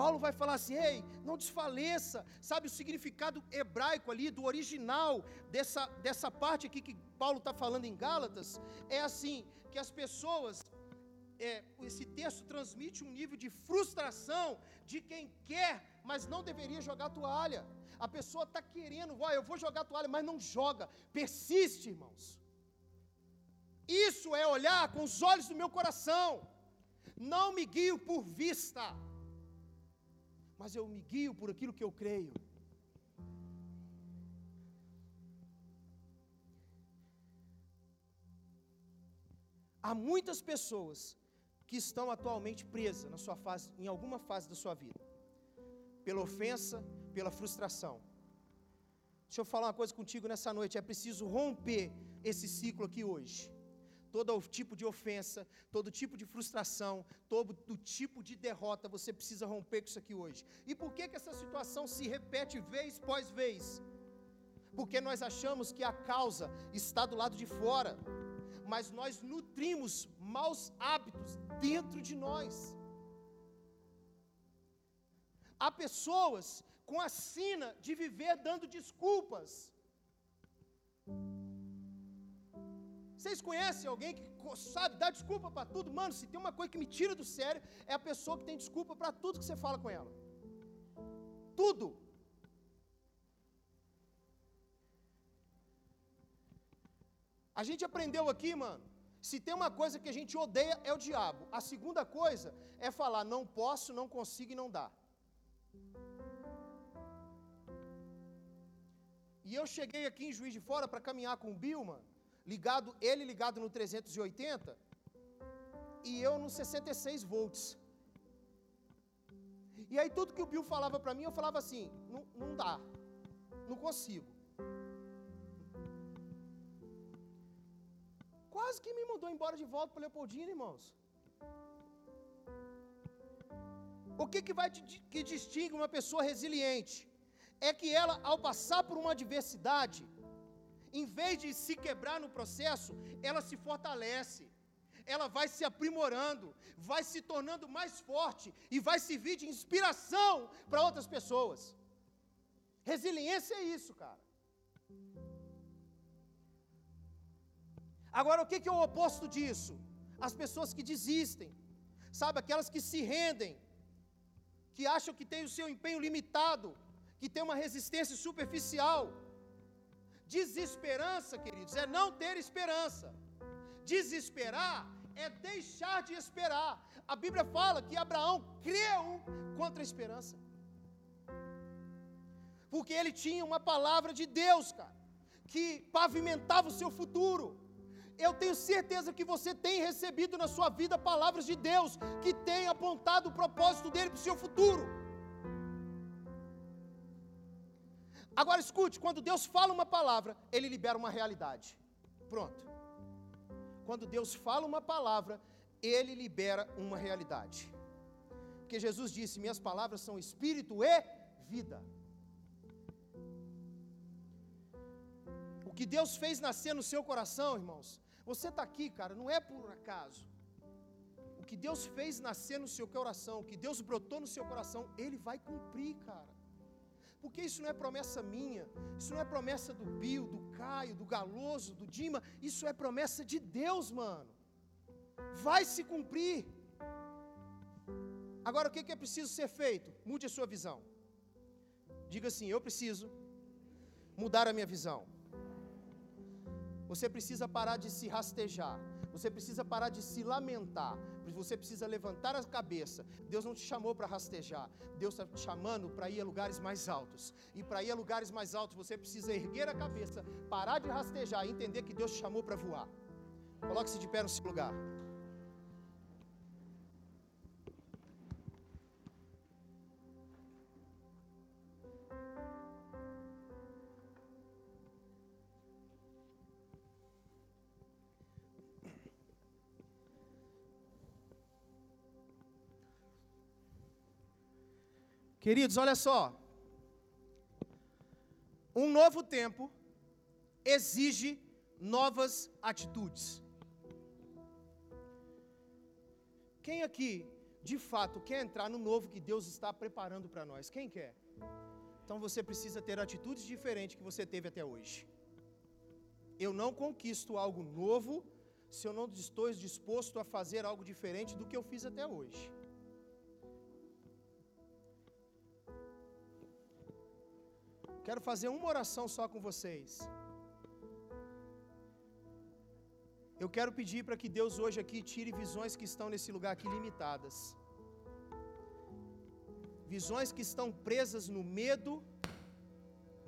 Paulo vai falar assim: ei, não desfaleça. Sabe o significado hebraico ali, do original dessa, dessa parte aqui que Paulo está falando em Gálatas? É assim: que as pessoas, é, esse texto transmite um nível de frustração de quem quer, mas não deveria jogar toalha. A pessoa está querendo, vai, eu vou jogar toalha, mas não joga. Persiste, irmãos. Isso é olhar com os olhos do meu coração. Não me guio por vista, mas eu me guio por aquilo que eu creio. Há muitas pessoas que estão atualmente presas na sua fase, em alguma fase da sua vida, pela ofensa, pela frustração. Deixa eu falar uma coisa contigo nessa noite. É preciso romper esse ciclo aqui hoje. Todo tipo de ofensa, todo tipo de frustração, todo tipo de derrota, você precisa romper com isso aqui hoje. E por que, que essa situação se repete vez após vez? Porque nós achamos que a causa está do lado de fora mas nós nutrimos maus hábitos dentro de nós. Há pessoas com a sina de viver dando desculpas. Vocês conhecem alguém que sabe dar desculpa para tudo? Mano, se tem uma coisa que me tira do sério, é a pessoa que tem desculpa para tudo que você fala com ela. Tudo. A gente aprendeu aqui, mano, se tem uma coisa que a gente odeia é o diabo. A segunda coisa é falar não posso, não consigo e não dá. E eu cheguei aqui em Juiz de Fora para caminhar com o Bill, mano, ligado, ele ligado no 380 e eu no 66 volts. E aí tudo que o Bill falava para mim, eu falava assim, não, não dá, não consigo. Quase que me mandou embora de volta para Leopoldina, irmãos. O que, que vai que distingue uma pessoa resiliente? É que ela, ao passar por uma adversidade, em vez de se quebrar no processo, ela se fortalece, ela vai se aprimorando, vai se tornando mais forte e vai servir de inspiração para outras pessoas. Resiliência é isso, cara. Agora, o que é o oposto disso? As pessoas que desistem, sabe, aquelas que se rendem, que acham que têm o seu empenho limitado, que têm uma resistência superficial. Desesperança, queridos, é não ter esperança. Desesperar é deixar de esperar. A Bíblia fala que Abraão creu contra a esperança. Porque ele tinha uma palavra de Deus, cara, que pavimentava o seu futuro eu tenho certeza que você tem recebido na sua vida palavras de Deus que têm apontado o propósito dele para o seu futuro. Agora escute: quando Deus fala uma palavra, ele libera uma realidade. Pronto. Quando Deus fala uma palavra, ele libera uma realidade. Porque Jesus disse: Minhas palavras são espírito e vida. O que Deus fez nascer no seu coração, irmãos, você está aqui, cara, não é por acaso. O que Deus fez nascer no seu coração, o que Deus brotou no seu coração, Ele vai cumprir, cara. Porque isso não é promessa minha, isso não é promessa do Bill, do Caio, do Galoso, do Dima, isso é promessa de Deus, mano. Vai se cumprir. Agora, o que é preciso ser feito? Mude a sua visão. Diga assim: eu preciso mudar a minha visão. Você precisa parar de se rastejar. Você precisa parar de se lamentar. Você precisa levantar a cabeça. Deus não te chamou para rastejar. Deus está te chamando para ir a lugares mais altos. E para ir a lugares mais altos, você precisa erguer a cabeça, parar de rastejar e entender que Deus te chamou para voar. Coloque-se de pé no seu lugar. Queridos, olha só. Um novo tempo exige novas atitudes. Quem aqui, de fato, quer entrar no novo que Deus está preparando para nós? Quem quer? Então você precisa ter atitudes diferentes que você teve até hoje. Eu não conquisto algo novo se eu não estou disposto a fazer algo diferente do que eu fiz até hoje. Quero fazer uma oração só com vocês. Eu quero pedir para que Deus hoje aqui tire visões que estão nesse lugar aqui limitadas. Visões que estão presas no medo,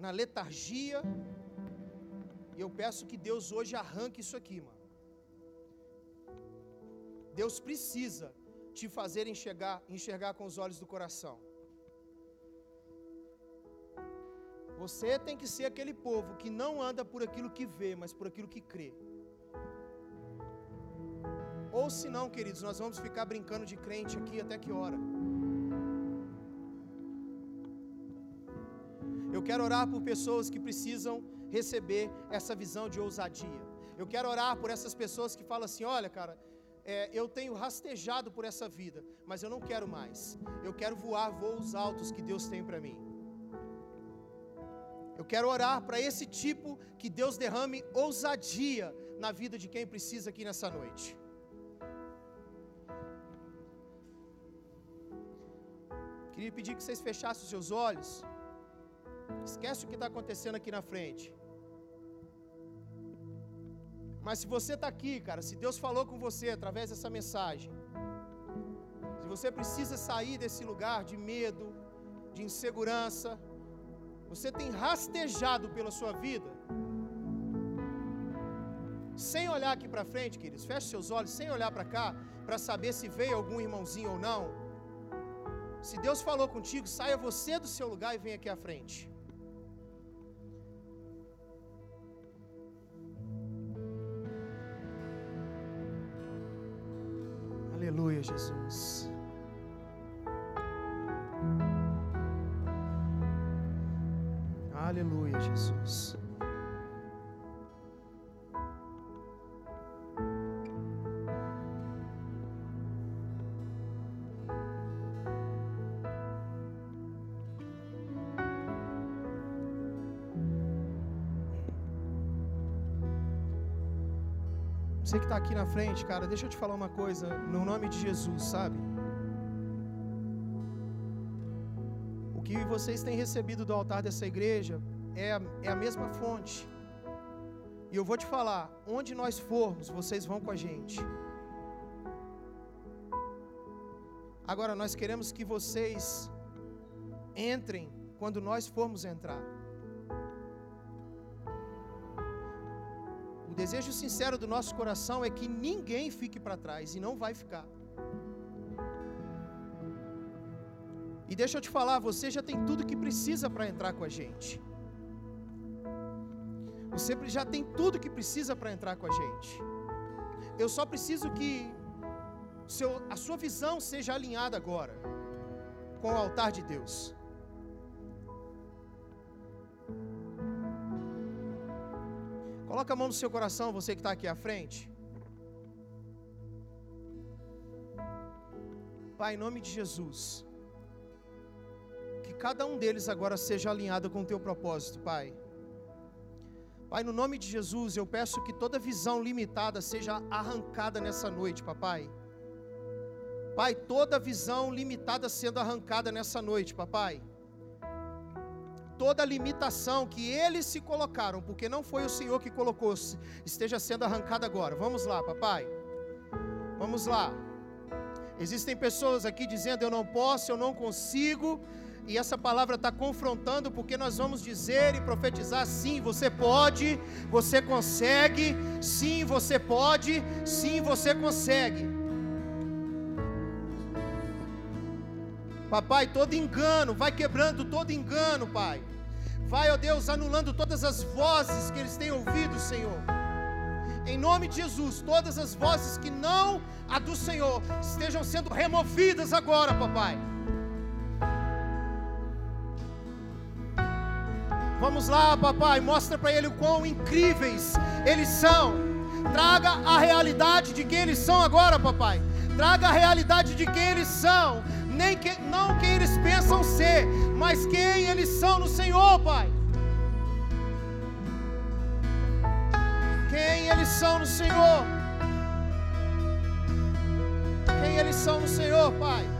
na letargia. E eu peço que Deus hoje arranque isso aqui, mano. Deus precisa te fazer enxergar, enxergar com os olhos do coração. Você tem que ser aquele povo que não anda por aquilo que vê, mas por aquilo que crê. Ou se não, queridos, nós vamos ficar brincando de crente aqui até que hora? Eu quero orar por pessoas que precisam receber essa visão de ousadia. Eu quero orar por essas pessoas que falam assim: olha, cara, é, eu tenho rastejado por essa vida, mas eu não quero mais. Eu quero voar voos altos que Deus tem para mim. Eu quero orar para esse tipo que Deus derrame ousadia na vida de quem precisa aqui nessa noite. Queria pedir que vocês fechassem os seus olhos. Esquece o que está acontecendo aqui na frente. Mas se você está aqui, cara, se Deus falou com você através dessa mensagem, se você precisa sair desse lugar de medo, de insegurança, você tem rastejado pela sua vida, sem olhar aqui para frente, queridos, feche seus olhos, sem olhar para cá, para saber se veio algum irmãozinho ou não. Se Deus falou contigo, saia você do seu lugar e venha aqui à frente. Aleluia, Jesus. Aleluia, Jesus. Você que está aqui na frente, cara, deixa eu te falar uma coisa, no nome de Jesus, sabe? Vocês têm recebido do altar dessa igreja é a, é a mesma fonte. E eu vou te falar, onde nós formos, vocês vão com a gente. Agora, nós queremos que vocês entrem quando nós formos entrar. O desejo sincero do nosso coração é que ninguém fique para trás e não vai ficar. E deixa eu te falar, você já tem tudo que precisa para entrar com a gente. Você já tem tudo que precisa para entrar com a gente. Eu só preciso que seu, a sua visão seja alinhada agora com o altar de Deus. Coloca a mão no seu coração, você que está aqui à frente. Pai, em nome de Jesus, que cada um deles agora seja alinhado com o teu propósito, Pai. Pai, no nome de Jesus, eu peço que toda visão limitada seja arrancada nessa noite, papai. Pai, toda visão limitada sendo arrancada nessa noite, papai toda limitação que eles se colocaram, porque não foi o Senhor que colocou, esteja sendo arrancada agora. Vamos lá, papai. Vamos lá. Existem pessoas aqui dizendo eu não posso, eu não consigo, e essa palavra está confrontando, porque nós vamos dizer e profetizar: sim, você pode, você consegue, sim, você pode, sim, você consegue. Papai, todo engano, vai quebrando todo engano, Pai. Vai, ó Deus, anulando todas as vozes que eles têm ouvido, Senhor. Em nome de Jesus, todas as vozes que não a do Senhor estejam sendo removidas agora, papai. Vamos lá, papai, mostra para ele o quão incríveis eles são. Traga a realidade de quem eles são agora, papai. Traga a realidade de quem eles são, nem que, não quem eles pensam ser, mas quem eles são no Senhor, pai. Quem eles são no Senhor. Quem eles são no Senhor, pai.